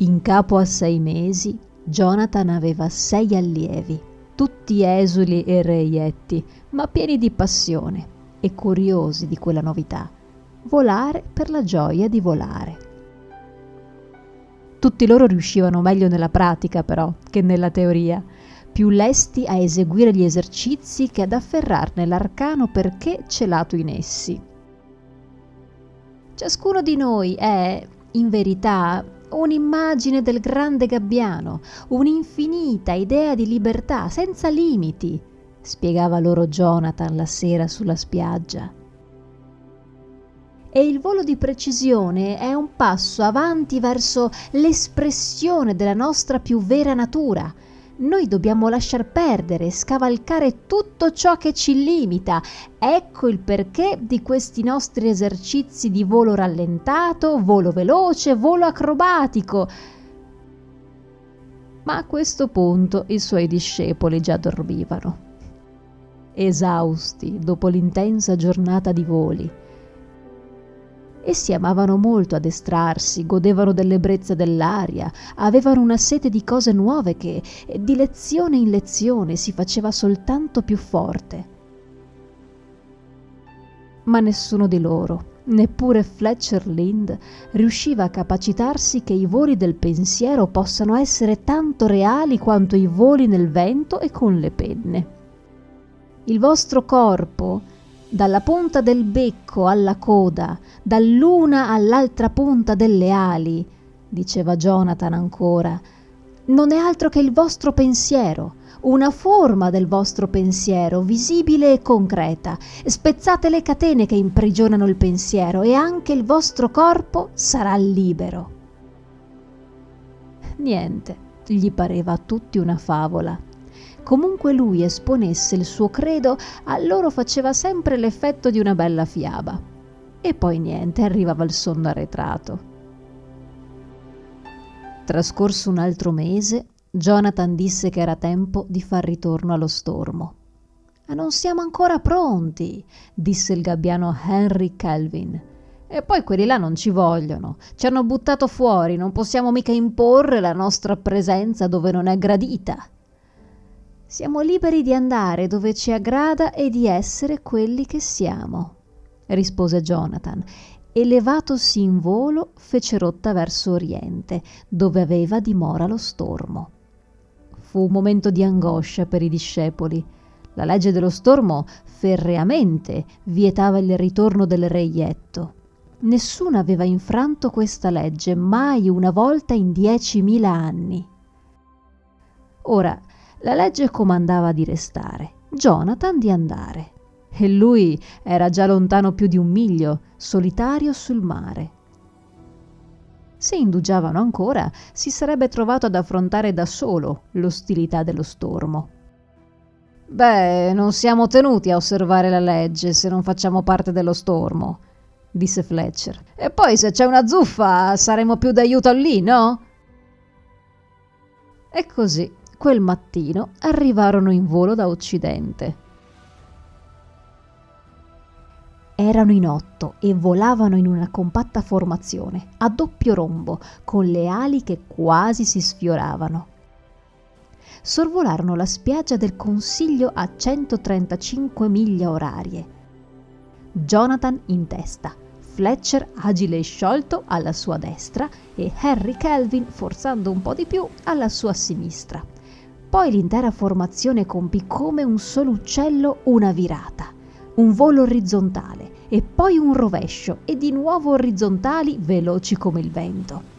In capo a sei mesi, Jonathan aveva sei allievi, tutti esuli e reietti, ma pieni di passione e curiosi di quella novità. Volare per la gioia di volare. Tutti loro riuscivano meglio nella pratica, però, che nella teoria, più lesti a eseguire gli esercizi che ad afferrarne l'arcano perché celato in essi. Ciascuno di noi è, in verità, un'immagine del grande gabbiano, un'infinita idea di libertà senza limiti, spiegava loro Jonathan la sera sulla spiaggia. E il volo di precisione è un passo avanti verso l'espressione della nostra più vera natura, noi dobbiamo lasciar perdere, scavalcare tutto ciò che ci limita. Ecco il perché di questi nostri esercizi di volo rallentato, volo veloce, volo acrobatico. Ma a questo punto i suoi discepoli già dormivano. Esausti dopo l'intensa giornata di voli, Essi amavano molto addestrarsi, godevano dell'ebbrezza dell'aria, avevano una sete di cose nuove che, di lezione in lezione, si faceva soltanto più forte. Ma nessuno di loro, neppure Fletcher Lind, riusciva a capacitarsi che i voli del pensiero possano essere tanto reali quanto i voli nel vento e con le penne. Il vostro corpo, dalla punta del becco alla coda, dall'una all'altra punta delle ali, diceva Jonathan ancora, non è altro che il vostro pensiero, una forma del vostro pensiero, visibile e concreta. Spezzate le catene che imprigionano il pensiero e anche il vostro corpo sarà libero. Niente, gli pareva a tutti una favola comunque lui esponesse il suo credo, a loro faceva sempre l'effetto di una bella fiaba. E poi niente, arrivava il sonno arretrato. Trascorso un altro mese, Jonathan disse che era tempo di far ritorno allo stormo. Ma non siamo ancora pronti, disse il gabbiano Henry Calvin. E poi quelli là non ci vogliono. Ci hanno buttato fuori, non possiamo mica imporre la nostra presenza dove non è gradita. Siamo liberi di andare dove ci aggrada e di essere quelli che siamo, rispose Jonathan, e levatosi in volo fece rotta verso oriente, dove aveva dimora lo stormo. Fu un momento di angoscia per i discepoli. La legge dello stormo ferreamente vietava il ritorno del reietto. Nessuno aveva infranto questa legge mai una volta in diecimila anni. Ora, la legge comandava di restare, Jonathan di andare. E lui era già lontano più di un miglio, solitario sul mare. Se indugiavano ancora, si sarebbe trovato ad affrontare da solo l'ostilità dello stormo. Beh, non siamo tenuti a osservare la legge se non facciamo parte dello stormo, disse Fletcher. E poi se c'è una zuffa saremo più d'aiuto lì, no? E così quel mattino arrivarono in volo da Occidente. Erano in otto e volavano in una compatta formazione, a doppio rombo, con le ali che quasi si sfioravano. Sorvolarono la spiaggia del Consiglio a 135 miglia orarie. Jonathan in testa, Fletcher agile e sciolto alla sua destra e Harry Kelvin, forzando un po' di più, alla sua sinistra. Poi l'intera formazione compì come un solo uccello una virata, un volo orizzontale e poi un rovescio e di nuovo orizzontali veloci come il vento.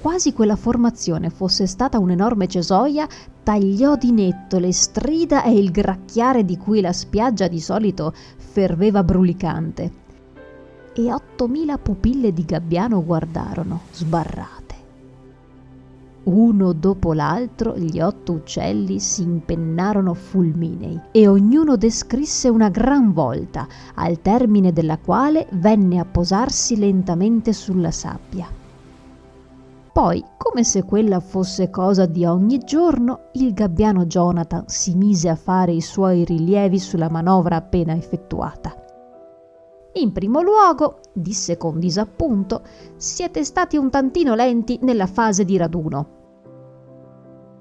Quasi quella formazione fosse stata un'enorme cesoia, tagliò di netto le strida e il gracchiare di cui la spiaggia di solito ferveva brulicante. E ottomila pupille di gabbiano guardarono, sbarrate. Uno dopo l'altro gli otto uccelli si impennarono fulminei e ognuno descrisse una gran volta, al termine della quale venne a posarsi lentamente sulla sabbia. Poi, come se quella fosse cosa di ogni giorno, il gabbiano Jonathan si mise a fare i suoi rilievi sulla manovra appena effettuata. In primo luogo, disse con disappunto, siete stati un tantino lenti nella fase di raduno.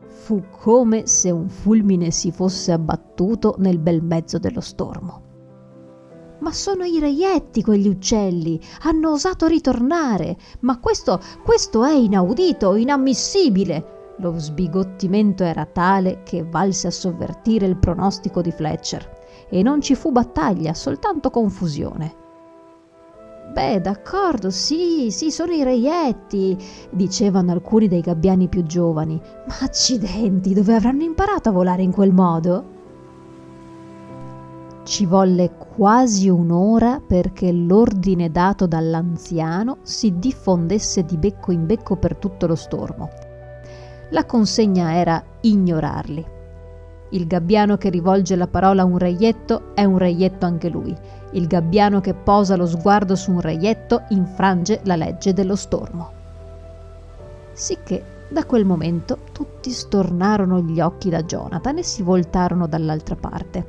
Fu come se un fulmine si fosse abbattuto nel bel mezzo dello stormo. Ma sono i reietti quegli uccelli, hanno osato ritornare, ma questo, questo è inaudito, inammissibile. Lo sbigottimento era tale che valse a sovvertire il pronostico di Fletcher e non ci fu battaglia, soltanto confusione. Beh, d'accordo, sì, sì, sono i reietti, dicevano alcuni dei gabbiani più giovani. Ma accidenti, dove avranno imparato a volare in quel modo? Ci volle quasi un'ora perché l'ordine dato dall'anziano si diffondesse di becco in becco per tutto lo stormo. La consegna era ignorarli. Il gabbiano che rivolge la parola a un reietto è un reietto anche lui. Il gabbiano che posa lo sguardo su un reietto infrange la legge dello stormo. Sicché da quel momento tutti stornarono gli occhi da Jonathan e si voltarono dall'altra parte.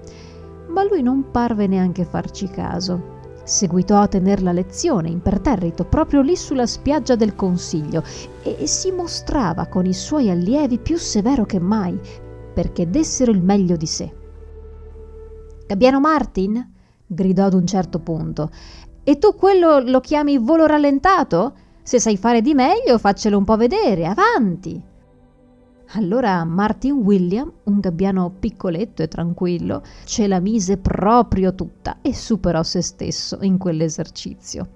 Ma lui non parve neanche farci caso. Seguitò a tener la lezione imperterrito proprio lì sulla spiaggia del consiglio e si mostrava con i suoi allievi più severo che mai, perché dessero il meglio di sé. Gabbiano Martin? gridò ad un certo punto. E tu quello lo chiami volo rallentato? Se sai fare di meglio, faccelo un po' vedere, avanti! Allora Martin William, un gabbiano piccoletto e tranquillo, ce la mise proprio tutta e superò se stesso in quell'esercizio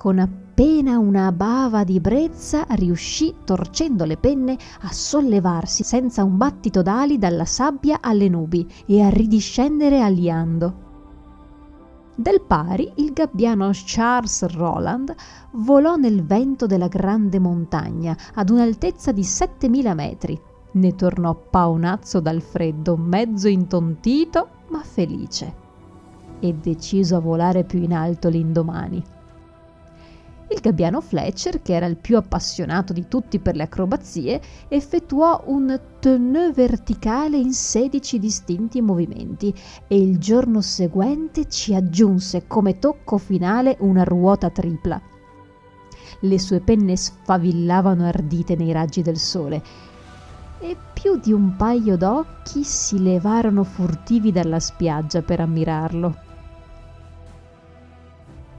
con appena una bava di brezza riuscì, torcendo le penne, a sollevarsi senza un battito d'ali dalla sabbia alle nubi e a ridiscendere aliando. Del pari il gabbiano Charles Roland volò nel vento della grande montagna ad un'altezza di 7000 metri. Ne tornò paonazzo dal freddo, mezzo intontito ma felice. E deciso a volare più in alto l'indomani. Il gabbiano Fletcher, che era il più appassionato di tutti per le acrobazie, effettuò un tenue verticale in 16 distinti movimenti e il giorno seguente ci aggiunse come tocco finale una ruota tripla. Le sue penne sfavillavano ardite nei raggi del sole e più di un paio d'occhi si levarono furtivi dalla spiaggia per ammirarlo.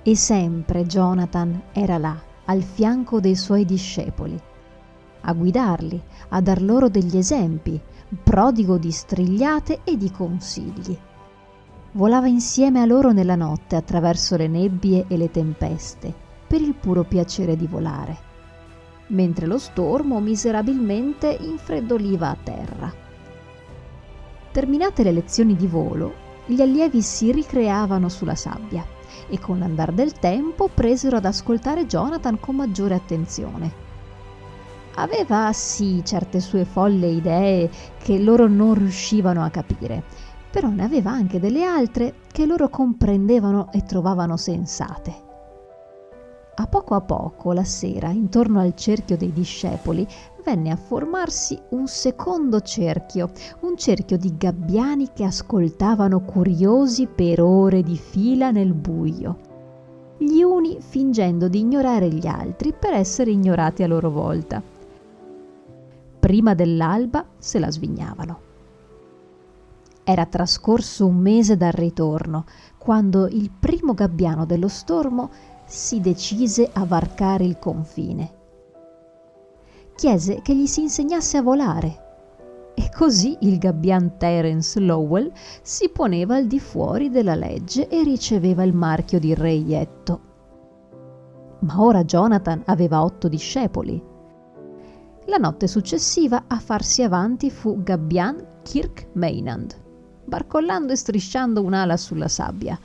E sempre Jonathan era là, al fianco dei suoi discepoli, a guidarli, a dar loro degli esempi, prodigo di strigliate e di consigli. Volava insieme a loro nella notte attraverso le nebbie e le tempeste, per il puro piacere di volare, mentre lo stormo miserabilmente infreddoliva a terra. Terminate le lezioni di volo, gli allievi si ricreavano sulla sabbia e con l'andar del tempo presero ad ascoltare Jonathan con maggiore attenzione. Aveva sì certe sue folle idee che loro non riuscivano a capire, però ne aveva anche delle altre che loro comprendevano e trovavano sensate. A poco a poco, la sera, intorno al cerchio dei discepoli, venne a formarsi un secondo cerchio, un cerchio di gabbiani che ascoltavano curiosi per ore di fila nel buio. Gli uni fingendo di ignorare gli altri per essere ignorati a loro volta. Prima dell'alba se la svignavano. Era trascorso un mese dal ritorno, quando il primo gabbiano dello stormo si decise a varcare il confine chiese che gli si insegnasse a volare. E così il gabbian Terence Lowell si poneva al di fuori della legge e riceveva il marchio di reietto. Ma ora Jonathan aveva otto discepoli. La notte successiva a farsi avanti fu Gabbian Kirk Maynard, barcollando e strisciando un'ala sulla sabbia.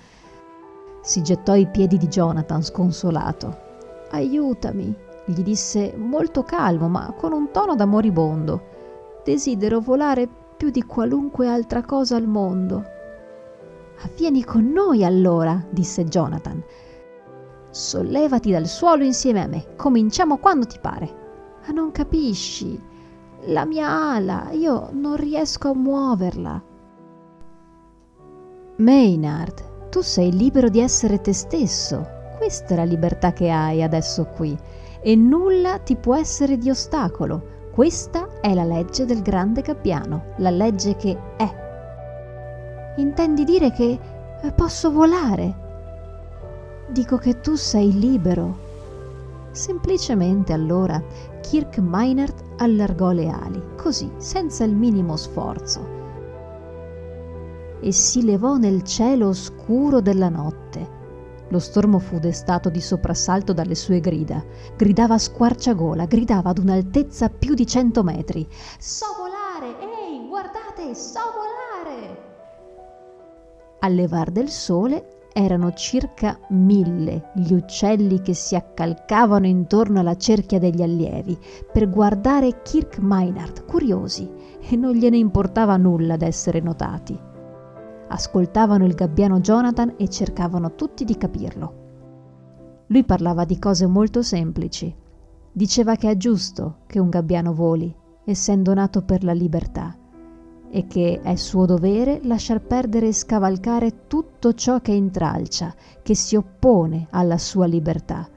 Si gettò ai piedi di Jonathan sconsolato. Aiutami, gli disse molto calmo ma con un tono da moribondo. Desidero volare più di qualunque altra cosa al mondo. Vieni con noi allora, disse Jonathan. Sollevati dal suolo insieme a me. Cominciamo quando ti pare. Ma non capisci. La mia ala, io non riesco a muoverla. Maynard, tu sei libero di essere te stesso. Questa è la libertà che hai adesso qui e nulla ti può essere di ostacolo. Questa è la legge del grande gabbiano, la legge che è. Intendi dire che eh, posso volare? Dico che tu sei libero. Semplicemente allora Kirk Meinert allargò le ali, così, senza il minimo sforzo, e si levò nel cielo oscuro della notte. Lo stormo fu destato di soprassalto dalle sue grida. Gridava a squarciagola, gridava ad un'altezza più di cento metri. So volare! Ehi, guardate, so volare! Al levar del sole erano circa mille gli uccelli che si accalcavano intorno alla cerchia degli allievi per guardare Kirk Meinhardt, curiosi, e non gliene importava nulla d'essere notati. Ascoltavano il gabbiano Jonathan e cercavano tutti di capirlo. Lui parlava di cose molto semplici. Diceva che è giusto che un gabbiano voli, essendo nato per la libertà e che è suo dovere lasciar perdere e scavalcare tutto ciò che intralcia, che si oppone alla sua libertà.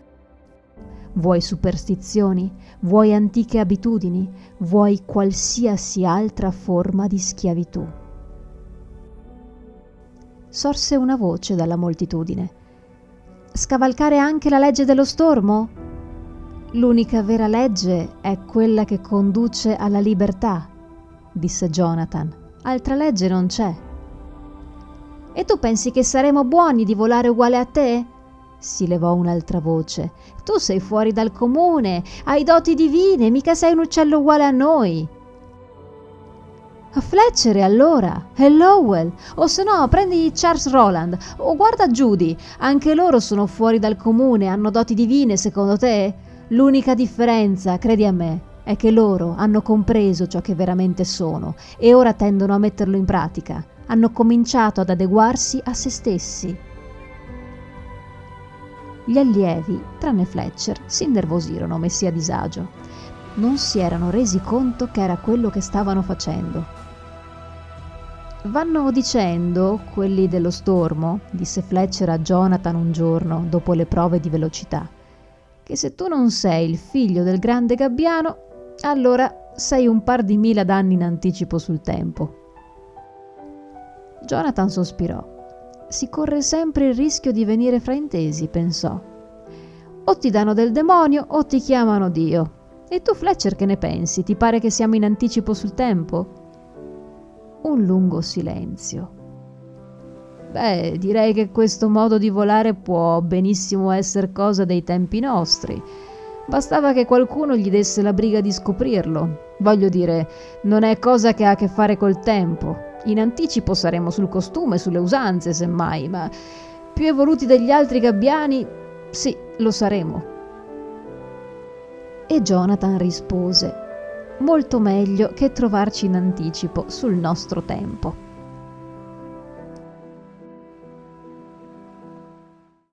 Vuoi superstizioni? Vuoi antiche abitudini? Vuoi qualsiasi altra forma di schiavitù? Sorse una voce dalla moltitudine. Scavalcare anche la legge dello stormo? L'unica vera legge è quella che conduce alla libertà, disse Jonathan. Altra legge non c'è. E tu pensi che saremo buoni di volare uguale a te? si levò un'altra voce. Tu sei fuori dal comune, hai doti divine, mica sei un uccello uguale a noi. Fletcher allora, e Lowell, o se no prendi Charles Roland, o guarda Judy, anche loro sono fuori dal comune, hanno doti divine secondo te? L'unica differenza, credi a me, è che loro hanno compreso ciò che veramente sono e ora tendono a metterlo in pratica, hanno cominciato ad adeguarsi a se stessi. Gli allievi, tranne Fletcher, si innervosirono messi a disagio. Non si erano resi conto che era quello che stavano facendo. Vanno dicendo, quelli dello stormo, disse Fletcher a Jonathan un giorno dopo le prove di velocità, che se tu non sei il figlio del grande gabbiano, allora sei un par di mila d'anni in anticipo sul tempo. Jonathan sospirò. Si corre sempre il rischio di venire fraintesi, pensò. O ti danno del demonio o ti chiamano Dio. E tu, Fletcher, che ne pensi? Ti pare che siamo in anticipo sul tempo? Un lungo silenzio. Beh, direi che questo modo di volare può benissimo essere cosa dei tempi nostri Bastava che qualcuno gli desse la briga di scoprirlo. Voglio dire, non è cosa che ha a che fare col tempo. In anticipo saremo sul costume, sulle usanze, semmai, ma più evoluti degli altri gabbiani, sì, lo saremo. E Jonathan rispose, molto meglio che trovarci in anticipo sul nostro tempo.